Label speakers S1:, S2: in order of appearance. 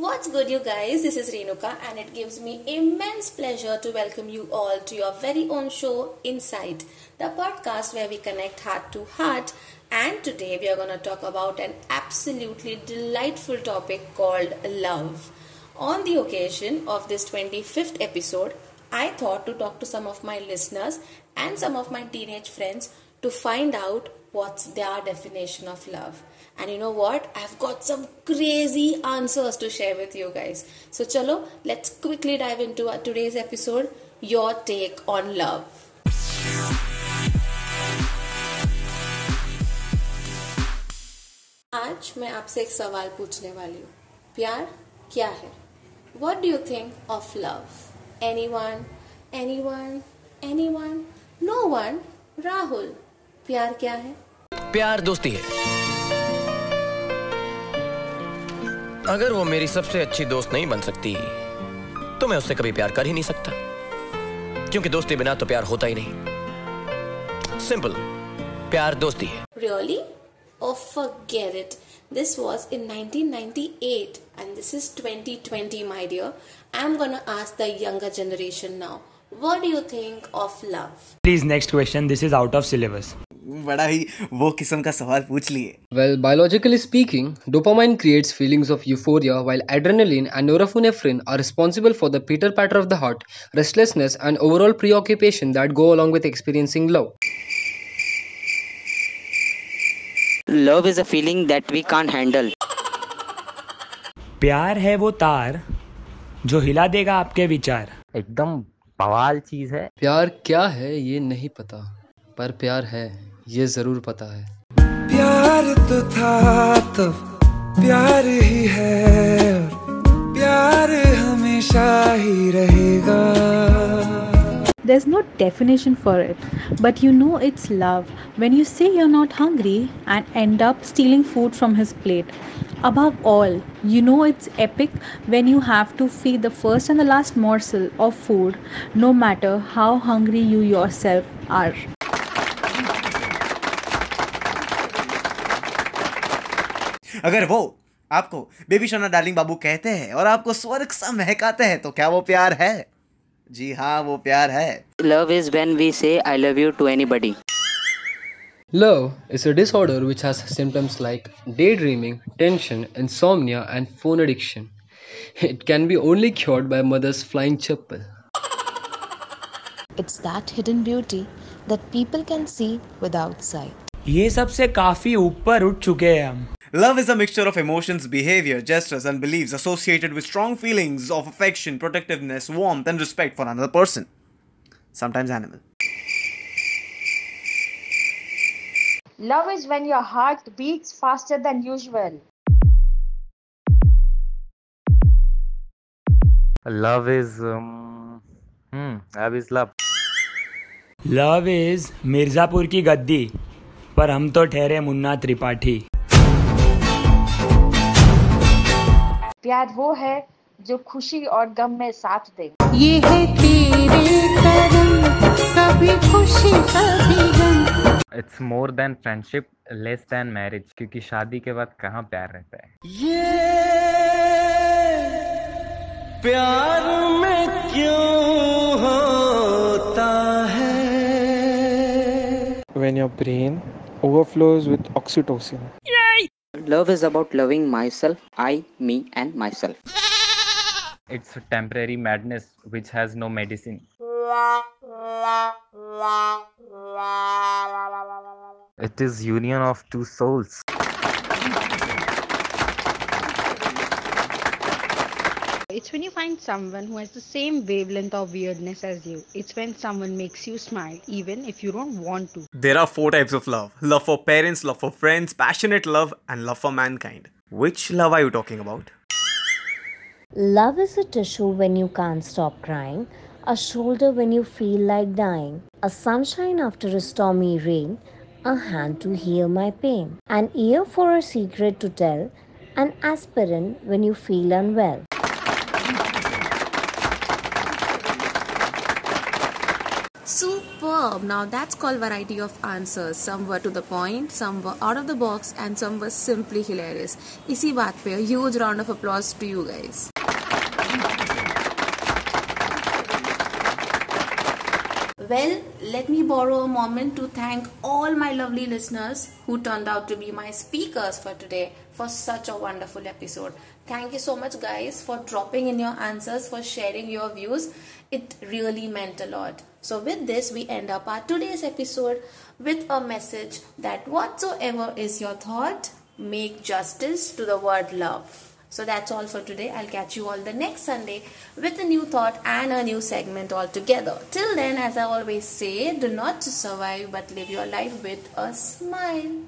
S1: What's good, you guys? This is Renuka, and it gives me immense pleasure to welcome you all to your very own show, Inside, the podcast where we connect heart to heart. And today we are going to talk about an absolutely delightful topic called love. On the occasion of this 25th episode, I thought to talk to some of my listeners and some of my teenage friends to find out what's their definition of love. And you know what? I've got some crazy answers to share with you guys. So, chalo, let's quickly dive into our today's episode Your Take on Love. आज मैं आपसे एक सवाल पूछने वाली हूँ प्यार क्या है what do you think of love anyone anyone anyone no one Rahul प्यार क्या है?
S2: प्यार दोस्ती है। अगर वो मेरी सबसे अच्छी दोस्त नहीं बन सकती तो मैं उससे कभी प्यार कर ही नहीं सकता। क्योंकि दोस्ती बिना तो प्यार होता ही नहीं। सिंपल प्यार दोस्ती है।
S1: Really of get it this was in 1998 and this is 2020 my dear I am gonna generation now What do you think of love?
S3: Please, next question. This is out of.
S4: बड़ा ही वो किस्म का सवाल पूछ लिए।
S5: Well biologically speaking dopamine creates feelings of euphoria while adrenaline and norepinephrine are responsible for the pitter patter of the heart restlessness and overall preoccupation that go along with experiencing love
S6: love is a feeling that we can handle
S3: प्यार है वो तार जो हिला देगा आपके विचार।
S7: एकदम बवाल चीज़ है।
S5: प्यार क्या है ये नहीं पता पर प्यार है। ये ज़रूर पता है
S8: प्यार तो था तब प्यार ही है प्यार हमेशा ही रहेगा
S9: There's no definition for it, but you know it's love when you say you're not hungry and end up stealing food from his plate. Above all, you know it's epic when you have to feed the first and the last morsel of food, no matter how hungry you yourself are.
S4: अगर वो आपको baby सोना darling बाबू कहते हैं और आपको स्वर्ग सा महकाते हैं तो क्या वो प्यार है? जी हाँ वो प्यार है।
S6: Love is when we say I love you to anybody
S5: love is a disorder which has symptoms like day dreaming tension and insomnia and phone addiction it can be only cured by mother's flying chappal
S10: it's that hidden beauty that people can see without sight
S3: ये सबसे काफ़ी ऊपर उठ चुके हैं हम।
S4: Love is a mixture of emotions, behavior, gestures, and beliefs associated with strong feelings of affection, protectiveness, warmth, and respect for another person. Sometimes animal.
S11: Love is when your heart beats faster than usual.
S7: Love is hmm love is love
S3: love is Mirzapur की गद्दी पर हम तो ठहरे मुन्ना त्रिपाठी
S11: प्यार वो है जो खुशी और गम में साथ दे।
S9: ये है तेरे करम कभी खुशी कभी गम।
S7: It's more than friendship less than marriage क्योंकि शादी के बाद कहाँ प्यार रहता है?
S8: ये प्यार में क्यों होता है?
S12: When your brain overflows with oxytocin.
S6: Love is about loving myself, I, me, and myself.
S7: It's temporary madness which has no medicine. It is union of two souls.
S13: It's when you find someone who has the same wavelength of weirdness as you. It's when someone makes you smile, even if you don't want to.
S4: There are four types of love love for parents, love for friends, passionate love, and love for mankind. Which love are you talking about?
S14: Love is a tissue when you can't stop crying, a shoulder when you feel like dying, a sunshine after a stormy rain, a hand to heal my pain, an ear for a secret to tell, an aspirin when you feel unwell.
S1: Superb! Now that's called variety of answers. Some were to the point, some were out of the box, and some were simply hilarious. इसी बात पे a huge round of applause to you guys. Well, let me borrow a moment to thank all my lovely listeners who turned out to be my speakers for today for such a wonderful episode. Thank you so much, guys, for dropping in your answers, for sharing your views. It really meant a lot. So, with this, we end up our today's episode with a message that whatsoever is your thought, make justice to the word love. So that's all for today. I'll catch you all the next Sunday with a new thought and a new segment altogether. Till then, as I always say, do not survive but live your life with a smile.